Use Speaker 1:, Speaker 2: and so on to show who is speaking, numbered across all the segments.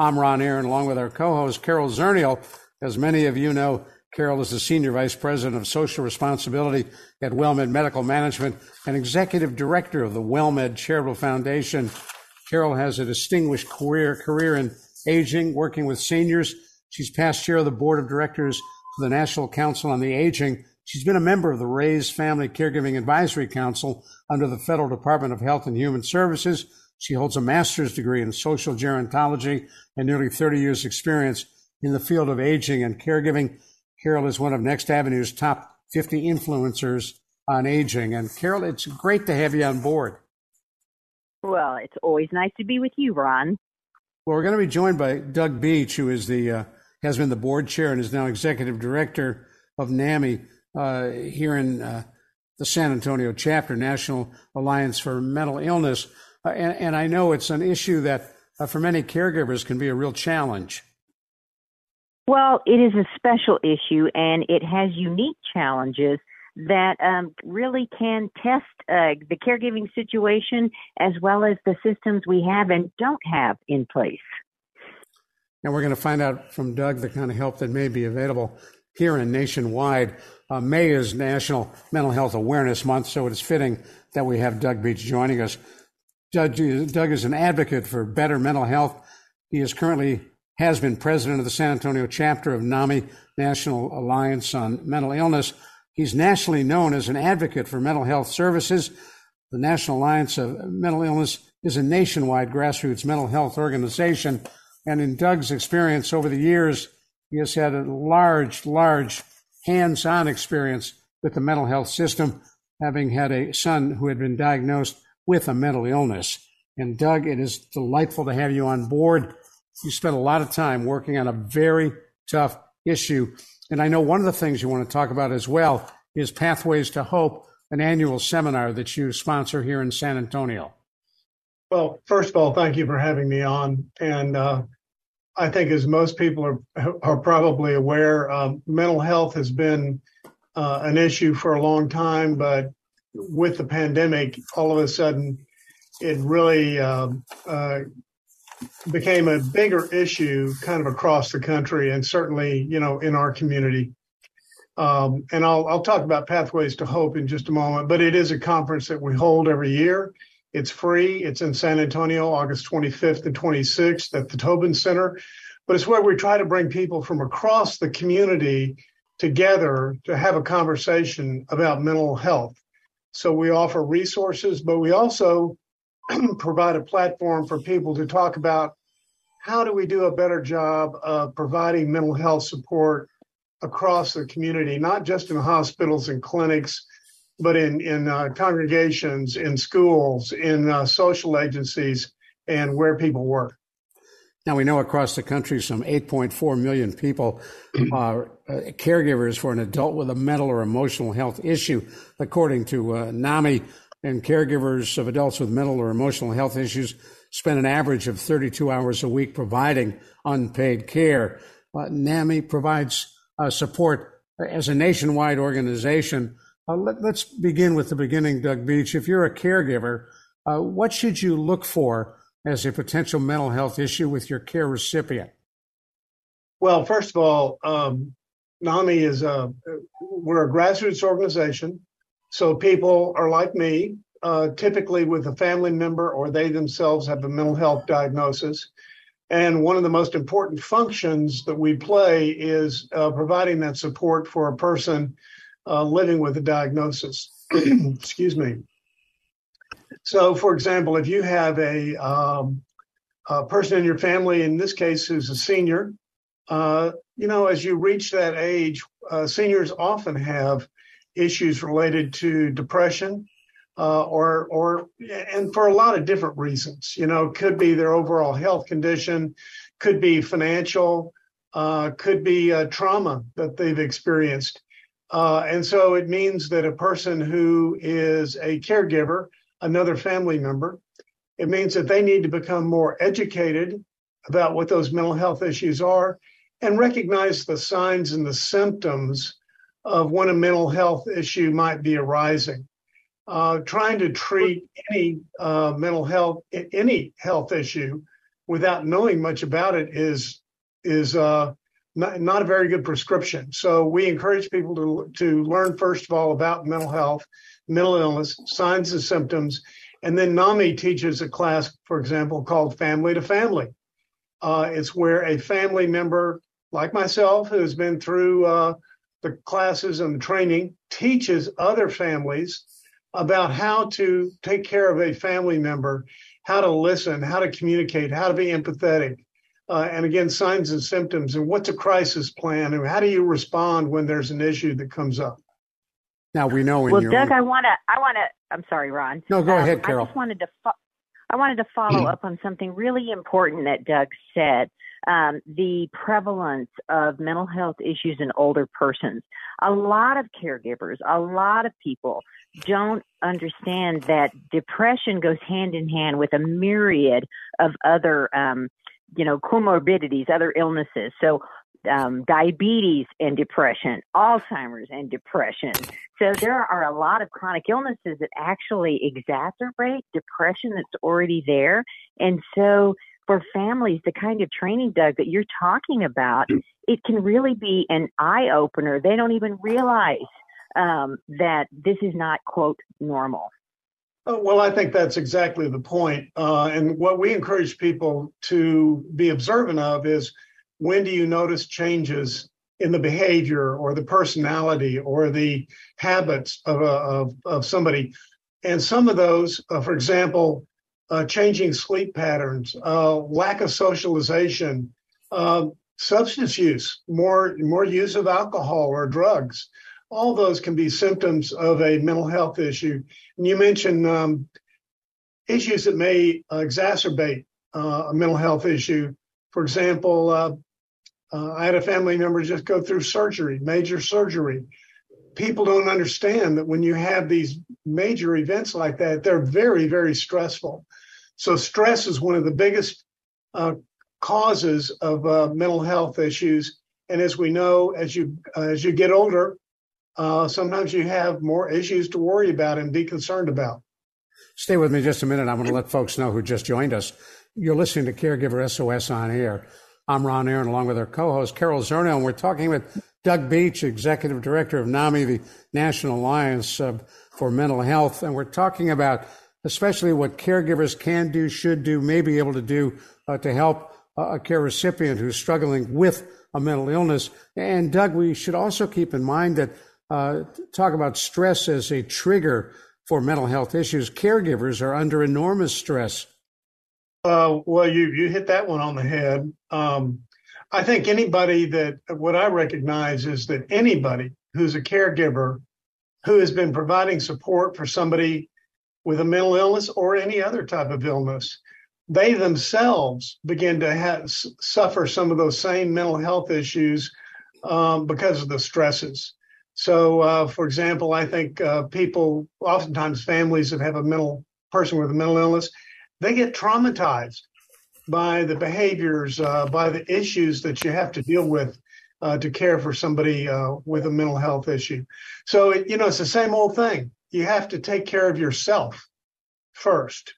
Speaker 1: I'm Ron Aaron, along with our co-host Carol Zernial. As many of you know, Carol is the Senior Vice President of Social Responsibility at WellMed Medical Management and Executive Director of the WellMed Charitable Foundation. Carol has a distinguished career, career in aging, working with seniors. She's past chair of the Board of Directors for the National Council on the Aging. She's been a member of the Raise Family Caregiving Advisory Council under the Federal Department of Health and Human Services. She holds a master's degree in social gerontology and nearly 30 years experience in the field of aging and caregiving. Carol is one of Next Avenue's top 50 influencers on aging. And Carol, it's great to have you on board.
Speaker 2: Well, it's always nice to be with you, Ron.
Speaker 1: Well, we're going to be joined by Doug Beach, who is the uh, has been the board chair and is now executive director of NAMI uh, here in uh, the San Antonio chapter, National Alliance for Mental Illness. Uh, and, and, I know it's an issue that uh, for many caregivers can be a real challenge.
Speaker 2: Well, it is a special issue and it has unique challenges that um, really can test uh, the caregiving situation as well as the systems we have and don't have in place.
Speaker 1: And we're going to find out from Doug the kind of help that may be available here and nationwide. Uh, May is National Mental Health Awareness Month, so it is fitting that we have Doug Beach joining us. Doug, is an advocate for better mental health. He is currently has been president of the San Antonio chapter of NAMI, National Alliance on Mental Illness. He's nationally known as an advocate for mental health services. The National Alliance of Mental Illness is a nationwide grassroots mental health organization. And in Doug's experience over the years, he has had a large, large hands on experience with the mental health system, having had a son who had been diagnosed with a mental illness. And Doug, it is delightful to have you on board. You spent a lot of time working on a very tough issue. And I know one of the things you want to talk about as well is Pathways to Hope, an annual seminar that you sponsor here in San Antonio.
Speaker 3: Well, first of all, thank you for having me on. And uh, I think, as most people are are probably aware, um, mental health has been uh, an issue for a long time, but with the pandemic, all of a sudden, it really um, uh, became a bigger issue kind of across the country and certainly, you know, in our community. Um, and I'll, I'll talk about Pathways to Hope in just a moment, but it is a conference that we hold every year. It's free. It's in San Antonio, August 25th and 26th at the Tobin Center. But it's where we try to bring people from across the community together to have a conversation about mental health. So we offer resources, but we also provide a platform for people to talk about how do we do a better job of providing mental health support across the community, not just in hospitals and clinics, but in in uh, congregations, in schools, in uh, social agencies, and where people work.
Speaker 1: Now we know across the country, some 8.4 million people are uh, caregivers for an adult with a mental or emotional health issue, according to uh, NAMI. And caregivers of adults with mental or emotional health issues spend an average of 32 hours a week providing unpaid care. Uh, NAMI provides uh, support as a nationwide organization. Uh, let, us begin with the beginning, Doug Beach. If you're a caregiver, uh, what should you look for as a potential mental health issue with your care recipient?
Speaker 3: Well, first of all, um, NAMI is a we're a grassroots organization, so people are like me. uh, typically with a family member or they themselves have a mental health diagnosis. And one of the most important functions that we play is uh, providing that support for a person uh, living with a diagnosis. Excuse me. So, for example, if you have a, um, a, person in your family, in this case, who's a senior, uh, you know, as you reach that age, uh, seniors often have issues related to depression, uh, or or and for a lot of different reasons. You know, could be their overall health condition, could be financial, uh, could be trauma that they've experienced. Uh, and so it means that a person who is a caregiver, another family member, it means that they need to become more educated about what those mental health issues are and recognize the signs and the symptoms of when a mental health issue might be arising. Uh, trying to treat any uh, mental health, any health issue without knowing much about it is, is, uh, not, not, a very good prescription. So we encourage people to, to learn, first of all, about mental health, mental illness, signs and symptoms. And then NAMI teaches a class, for example, called Family to Family. Uh, it's where a family member like myself, who has been through uh, the classes and the training, teaches other families about how to take care of a family member, how to listen, how to communicate, how to be empathetic. Uh, and again, signs and symptoms, and what's a crisis plan, and how do you respond when there's an issue that comes up?
Speaker 1: Now we know.
Speaker 2: well, Doug, own... I want to. I want to. I'm sorry, Ron.
Speaker 1: No, go um, ahead, Carol.
Speaker 2: I just wanted to. Fo- I wanted to follow up on something really important that Doug said um, the prevalence of mental health issues in older persons. A lot of caregivers, a lot of people don't understand that depression goes hand in hand with a myriad of other, um, you know, comorbidities, other illnesses. So um, diabetes and depression, Alzheimer's and depression. So there are a lot of chronic illnesses that actually exacerbate depression that's already there. And so for families, the kind of training, Doug, that you're talking about, it can really be an eye opener. They don't even realize um, that this is not, quote, normal.
Speaker 3: Oh, well, I think that's exactly the point. Uh, and what we encourage people to be observant of is when do you notice changes in the behavior or the personality or the habits of, of, of somebody? And some of those, uh, for example, uh, changing sleep patterns, uh, lack of socialization, uh, substance use, more more use of alcohol or drugs. All those can be symptoms of a mental health issue. And you mentioned um, issues that may exacerbate uh, a mental health issue. For example, uh, uh, I had a family member just go through surgery, major surgery. People don't understand that when you have these major events like that, they're very, very stressful. So stress is one of the biggest uh, causes of uh, mental health issues. And as we know, as you uh, as you get older, uh, sometimes you have more issues to worry about and be concerned about.
Speaker 1: Stay with me just a minute. I'm going to let folks know who just joined us. You're listening to Caregiver SOS on air. I'm Ron Aaron, along with our co-host Carol Zernial, and we're talking with Doug Beach, Executive Director of NAMI, the National Alliance uh, for Mental Health, and we're talking about especially what caregivers can do, should do, may be able to do uh, to help a care recipient who's struggling with a mental illness. And Doug, we should also keep in mind that uh, talk about stress as a trigger for mental health issues. Caregivers are under enormous stress.
Speaker 3: Uh, well, you you hit that one on the head. Um, I think anybody that what I recognize is that anybody who's a caregiver who has been providing support for somebody with a mental illness or any other type of illness, they themselves begin to suffer some of those same mental health issues um, because of the stresses. So, uh, for example, I think uh, people, oftentimes families that have a mental person with a mental illness, they get traumatized by the behaviors, uh, by the issues that you have to deal with uh, to care for somebody uh, with a mental health issue. So, it, you know, it's the same old thing you have to take care of yourself first.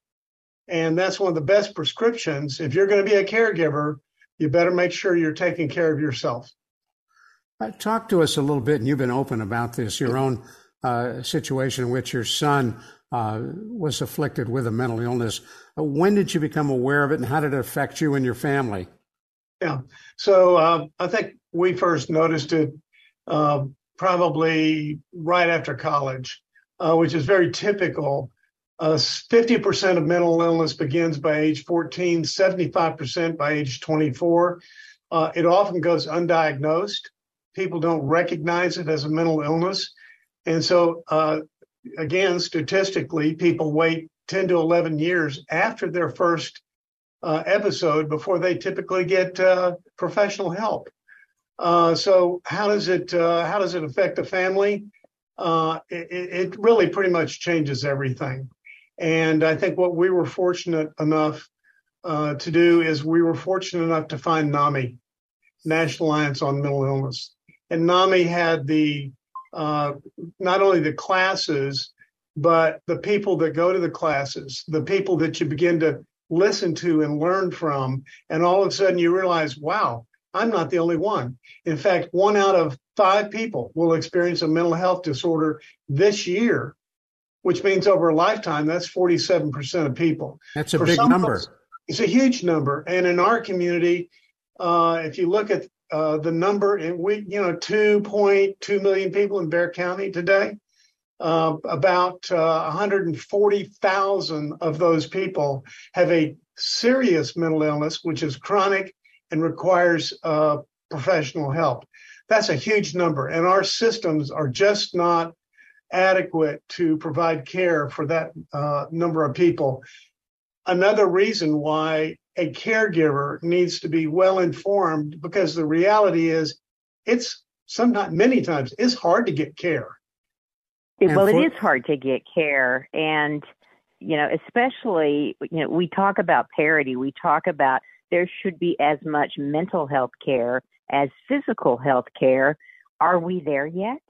Speaker 3: And that's one of the best prescriptions. If you're going to be a caregiver, you better make sure you're taking care of yourself.
Speaker 1: Uh, talk to us a little bit, and you've been open about this, your own uh, situation in which your son uh, was afflicted with a mental illness. Uh, when did you become aware of it, and how did it affect you and your family?
Speaker 3: Yeah, so uh, I think we first noticed it uh, probably right after college, uh, which is very typical. 50% of mental illness begins by age 14, 75% by age 24. it often goes undiagnosed. People don't recognize it as a mental illness. And so again, statistically, people wait 10 to 11 years after their first uh, episode before they typically get uh, professional help. Uh, so how does it uh, how does it affect the family? Uh, it, it, really pretty much changes everything. And I think what we were fortunate enough uh, to do is we were fortunate enough to find NAMI, National Alliance on Mental Illness, and NAMI had the uh, not only the classes, but the people that go to the classes, the people that you begin to listen to and learn from. And all of a sudden you realize, wow, I'm not the only one. In fact, one out of five people will experience a mental health disorder this year, which means over a lifetime, that's 47% of people.
Speaker 1: That's a For big number. Us,
Speaker 3: it's a huge number. And in our community, uh, if you look at uh, the number, and we, you know, 2.2 million people in Bexar County today. Uh, about uh, 140,000 of those people have a serious mental illness, which is chronic and requires uh, professional help. That's a huge number, and our systems are just not adequate to provide care for that uh, number of people. Another reason why a caregiver needs to be well informed because the reality is it's sometimes many times it's hard to get care.
Speaker 2: Well it is hard to get care. And you know especially you know we talk about parity. We talk about there should be as much mental health care as physical health care. Are we there yet?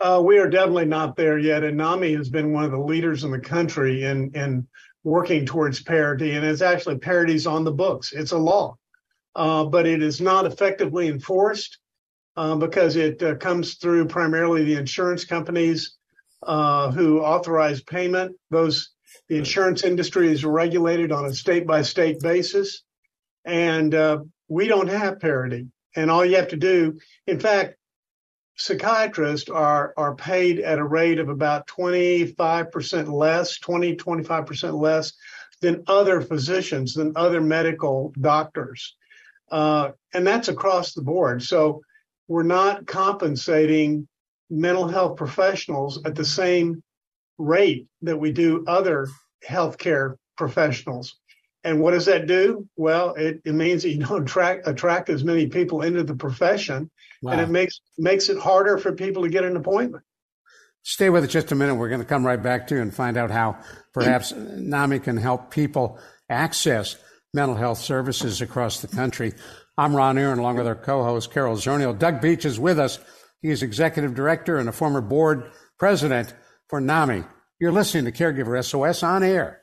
Speaker 3: Uh, we are definitely not there yet. And NAMI has been one of the leaders in the country in in working towards parity, and it's actually parity's on the books. It's a law, uh, but it is not effectively enforced uh, because it uh, comes through primarily the insurance companies uh, who authorize payment. Those the insurance industry is regulated on a state by state basis, and uh, we don't have parity. And all you have to do, in fact, psychiatrists are are paid at a rate of about 25% less 20 25% less than other physicians than other medical doctors. Uh, and that's across the board. So we're not compensating mental health professionals at the same rate that we do other healthcare professionals and what does that do? Well, it, it means that you don't attract attract as many people into the profession, wow. and it makes makes it harder for people to get an appointment.
Speaker 1: Stay with us just a minute. We're going to come right back to you and find out how perhaps NAMI can help people access mental health services across the country. I'm Ron Aaron, along with our co-host Carol Zernial. Doug Beach is with us. He is executive director and a former board president for NAMI. You're listening to Caregiver SOS on air.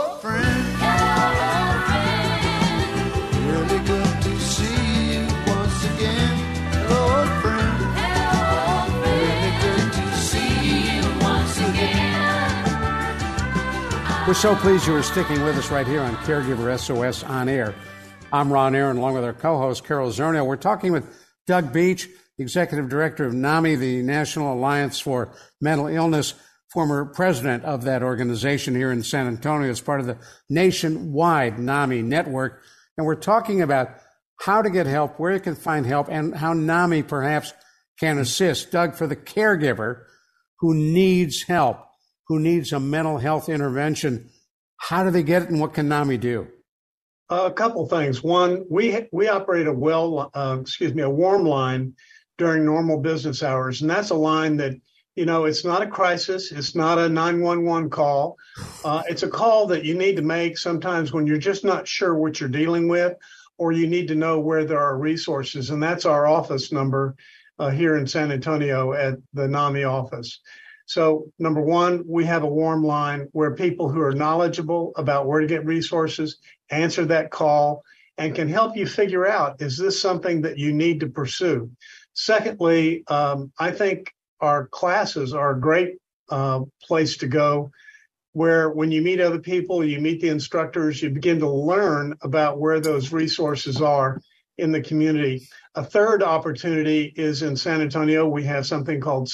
Speaker 1: We're so pleased you are sticking with us right here on Caregiver SOS on air. I'm Ron Aaron, along with our co-host Carol Zernial. We're talking with Doug Beach, executive director of NAMI, the National Alliance for Mental Illness, former president of that organization here in San Antonio as part of the nationwide NAMI network. And we're talking about how to get help, where you can find help, and how NAMI perhaps can assist. Doug, for the caregiver who needs help, who needs a mental health intervention, how do they get it and what can NAMI do?
Speaker 3: a couple things. One, we we operate a well, uh, excuse me, a warm line during normal business hours. And that's a line that, you know, it's not a crisis. It's not a 911 call. Uh, it's a call that you need to make sometimes when you're just not sure what you're dealing with or you need to know where there are resources. And that's our office number uh, here in San Antonio at the NAMI office. So, number one, we have a warm line where people who are knowledgeable about where to get resources answer that call and can help you figure out is this something that you need to pursue? Secondly, um, I think our classes are a great uh, place to go where when you meet other people, you meet the instructors, you begin to learn about where those resources are in the community. A third opportunity is in San Antonio. We have something called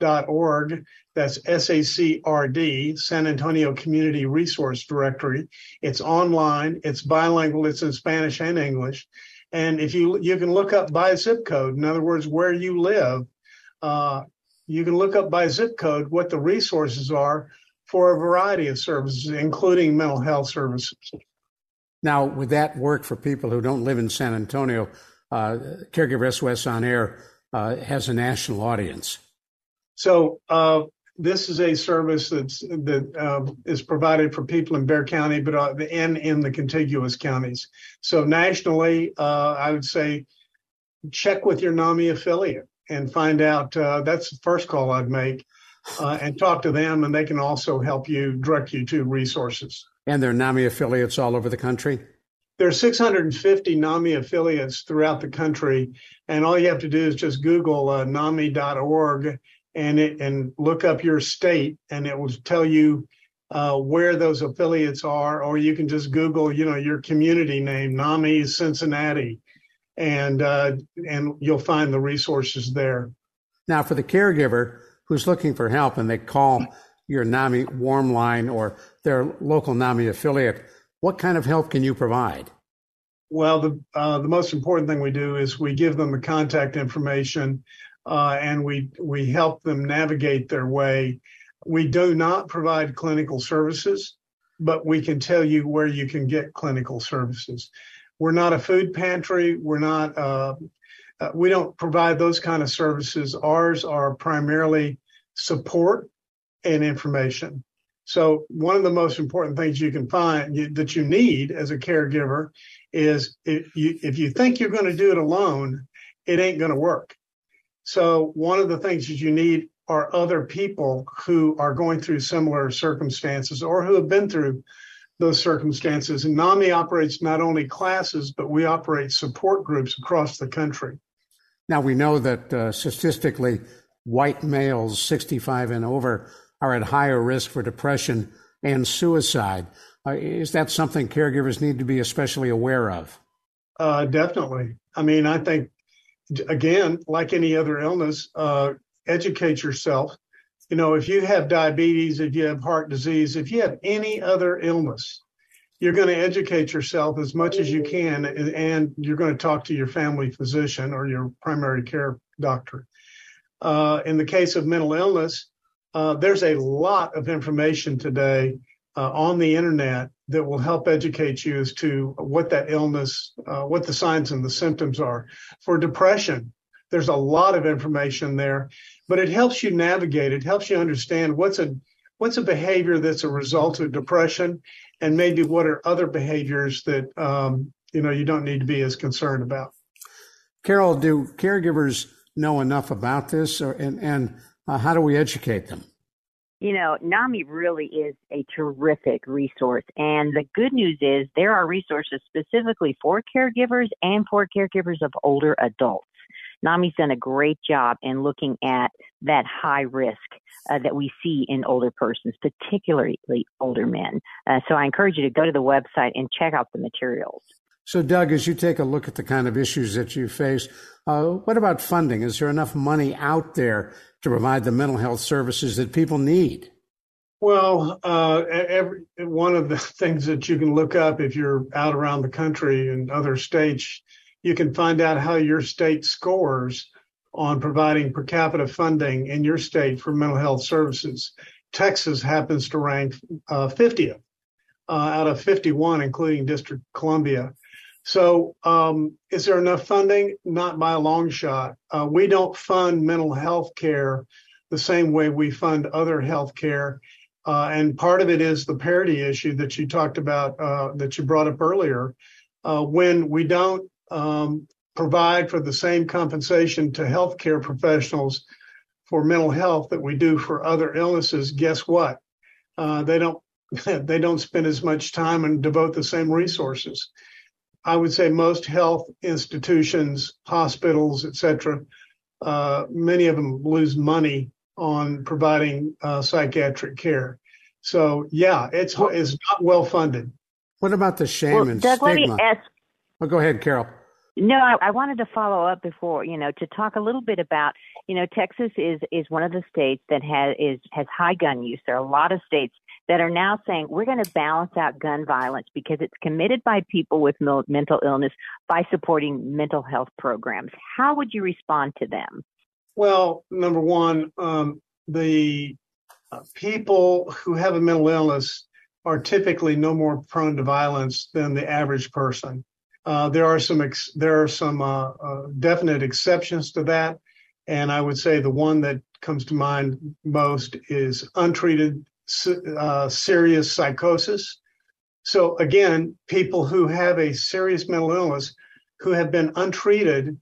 Speaker 3: sacred.org. That's S-A-C-R-D, San Antonio Community Resource Directory. It's online. It's bilingual. It's in Spanish and English. And if you, you can look up by zip code, in other words, where you live, uh, you can look up by zip code what the resources are for a variety of services, including mental health services.
Speaker 1: Now, would that work for people who don't live in San Antonio? Uh, Caregiver SOS on Air uh, has a national audience.
Speaker 3: So, uh, this is a service that's that uh, is provided for people in Bexar County, but uh, and in the contiguous counties. So nationally, uh, I would say check with your NAMI affiliate and find out. Uh, that's the first call I'd make uh, and talk to them, and they can also help you direct you to resources.
Speaker 1: And there are NAMI affiliates all over the country?
Speaker 3: There are 650 NAMI affiliates throughout the country, and all you have to do is just Google uh, NAMI.org and it and look up your state, and it will tell you uh, where those affiliates are, or you can just Google, you know, your community name, NAMI Cincinnati, and uh, and you'll find the resources there.
Speaker 1: Now, for the caregiver, who's looking for help and they call your NAMI warm line or their local NAMI affiliate, what kind of help can you provide?
Speaker 3: Well, the uh, the most important thing we do is we give them the contact information, uh, and we we help them navigate their way. We do not provide clinical services, but we can tell you where you can get clinical services. We're not a food pantry. We're not uh, uh, we don't provide those kind of services. Ours are primarily support and information. So one of the most important things you can find you, that you need as a caregiver is if you, if you think you're going to do it alone, it ain't going to work. So one of the things that you need are other people who are going through similar circumstances or who have been through those circumstances. And NAMI operates not only classes, but we operate support groups across the country.
Speaker 1: Now, we know that uh, statistically, white males 65 and over are at higher risk for depression and suicide. Uh, is that something caregivers need to be especially aware of?
Speaker 3: Uh, definitely. I mean, I think, again, like any other illness, uh, educate yourself. You know, if you have diabetes, if you have heart disease, if you have any other illness, you're going to educate yourself as much as you can and you're going to talk to your family physician or your primary care doctor. Uh, in the case of mental illness, uh, there's a lot of information today uh, on the internet that will help educate you as to what that illness, uh, what the signs and the symptoms are. For depression, there's a lot of information there, but it helps you navigate. It helps you understand what's a what's a behavior that's a result of depression and maybe what are other behaviors that um, you know you don't need to be as concerned about.
Speaker 1: Carol, do caregivers know enough about this, or, and and uh, how do we educate them?
Speaker 2: You know, NAMI really is a terrific resource. And the good news is there are resources specifically for caregivers and for caregivers of older adults. NAMI's done a great job in looking at that high risk uh, that we see in older persons, particularly older men. Uh, so I encourage you to go to the website and check out the materials.
Speaker 1: So, Doug, as you take a look at the kind of issues that you face, uh, what about funding? Is there enough money out there to provide the mental health services that people need?
Speaker 3: Well, uh, every one of the things that you can look up if you're out around the country and other states, you can find out how your state scores on providing per capita funding in your state for mental health services. Texas happens to rank uh, 50th uh, out of 51, including District Columbia. So, um, is there enough funding? Not by a long shot. Uh, we don't fund mental health care the same way we fund other health care. Uh, and part of it is the parity issue that you talked about, uh, that you brought up earlier. Uh, when we don't um, provide for the same compensation to healthcare professionals for mental health that we do for other illnesses, guess what? Uh, they don't they don't spend as much time and devote the same resources. I would say most health institutions, hospitals, etc., uh, many of them lose money on providing uh, psychiatric care. So yeah, it's it's not well funded.
Speaker 1: What about the shame well, and
Speaker 2: Doug,
Speaker 1: stigma?
Speaker 2: Let me ask,
Speaker 1: oh, go ahead, Carol.
Speaker 2: No, I, I wanted to follow up before you know to talk a little bit about you know Texas is is one of the states that has is has high gun use. There are a lot of states that are now saying we're going to balance out gun violence because it's committed by people with mental illness by supporting mental health programs. How would you respond to them?
Speaker 3: Well, number one, um, the uh, people who have a mental illness are typically no more prone to violence than the average person. Uh, there are some ex- there are some uh, uh definite exceptions to that, and I would say the one that comes to mind most is untreated uh, serious psychosis. So again, people who have a serious mental illness who have been untreated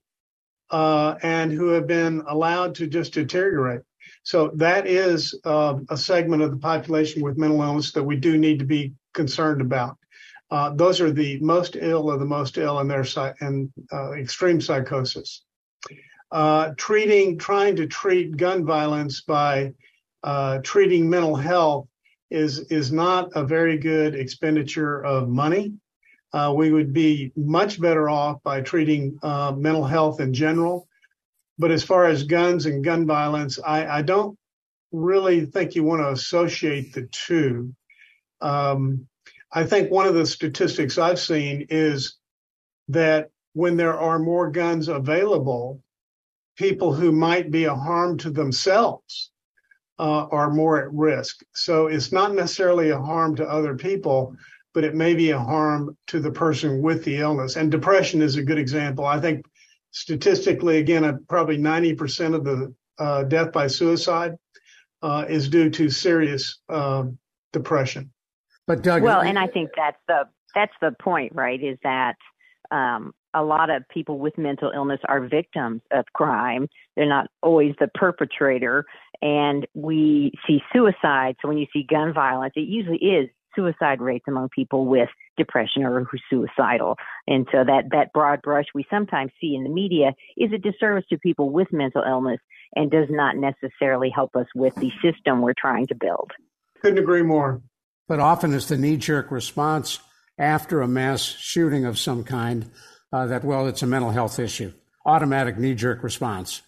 Speaker 3: uh, and who have been allowed to just deteriorate. So that is a segment of the population with mental illness that we do need to be concerned about. Uh, those are the most ill of the most ill in their and uh, extreme psychosis. Uh, treating, trying to treat gun violence by uh, treating mental health is is not a very good expenditure of money. Uh, we would be much better off by treating uh, mental health in general. But as far as guns and gun violence, I, I don't really think you want to associate the two. Um, I think one of the statistics I've seen is that when there are more guns available, people who might be a harm to themselves uh, are more at risk. So it's not necessarily a harm to other people, but it may be a harm to the person with the illness. And depression is a good example. I think statistically, again, uh, probably 90% of the uh, death by suicide uh, is due to serious um, depression.
Speaker 1: But Doug,
Speaker 2: well, and I think that's the that's the point, right? Is that um, a lot of people with mental illness are victims of crime. They're not always the perpetrator. And we see suicide. So when you see gun violence, it usually is suicide rates among people with depression or who's suicidal. And so that, that broad brush we sometimes see in the media is a disservice to people with mental illness and does not necessarily help us with the system we're trying to build.
Speaker 3: Couldn't agree more.
Speaker 1: But often it's the knee jerk response after a mass shooting of some kind uh, that, well, it's a mental health issue. Automatic knee jerk response.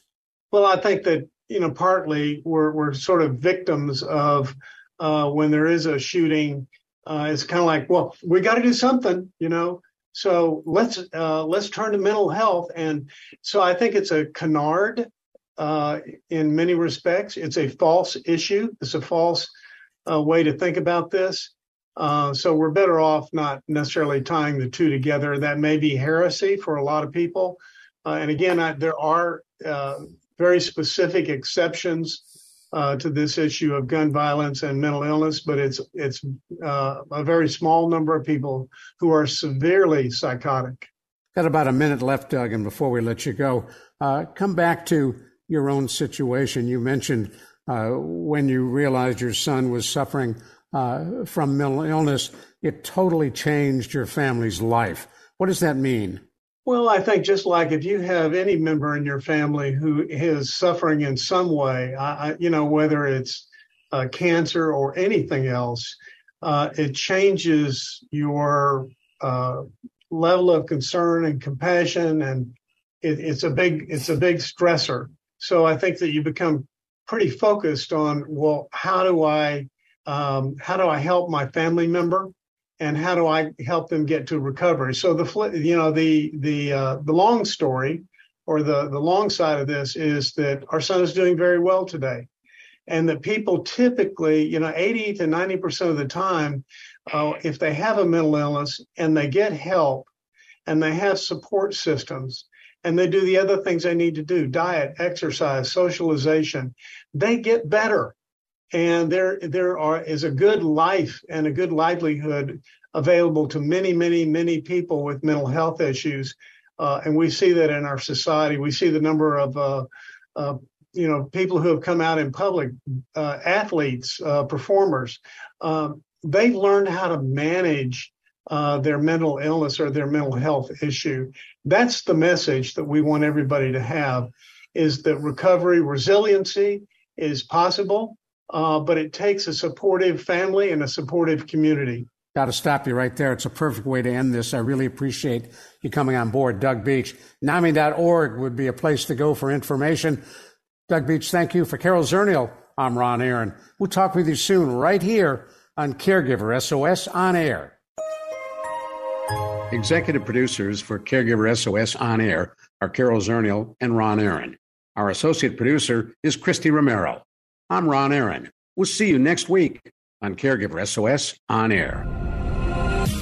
Speaker 3: Well, I think that, you know, partly we're, we're sort of victims of uh, when there is a shooting. Uh, it's kind of like, well, we got to do something, you know. So let's uh, let's turn to mental health, and so I think it's a canard uh, in many respects. It's a false issue. It's a false uh, way to think about this. Uh, so we're better off not necessarily tying the two together. That may be heresy for a lot of people. Uh, and again, I, there are uh, very specific exceptions uh, to this issue of gun violence and mental illness, but it's it's uh, a very small number of people who are severely psychotic.
Speaker 1: Got about a minute left, Doug, and before we let you go, come back to your own situation. You mentioned when you realized your son was suffering uh, from mental illness, it totally changed your family's life. What does that mean?
Speaker 3: Well, I think just like if you have any member in your family who is suffering in some way, I, you know, whether it's uh, cancer or anything else, uh, it changes your uh, level of concern and compassion, and it, it's a big it's a big stressor. So I think that you become pretty focused on well, how do I um, how do I help my family member, and how do I help them get to recovery? So the you know the the uh, the long story, or the the long side of this is that our son is doing very well today, and that people typically you know 80 to 90 percent of the time, uh, if they have a mental illness and they get help, and they have support systems and they do the other things they need to do diet, exercise, socialization they get better. And there, there are, is a good life and a good livelihood available to many, many, many people with mental health issues. Uh, and we see that in our society. We see the number of, uh, uh, you know, people who have come out in public, uh, athletes, uh, performers. Um, they've learned how to manage uh, their mental illness or their mental health issue. That's the message that we want everybody to have: is that recovery, resiliency is possible, but it takes a supportive family and a supportive community.
Speaker 1: Got to stop you right there. It's a perfect way to end this. I really appreciate you coming on board. Doug Beach, NAMI.org would be a place to go for information. Doug Beach, thank you. For Carol Zernial, I'm Ron Aaron. We'll talk with you soon right here on Caregiver SOS On Air. Executive producers for Caregiver SOS On Air are Carol Zernial and Ron Aaron. Our associate producer is Christy Romero. I'm Ron Aaron. We'll see you next week on Caregiver SOS On Air.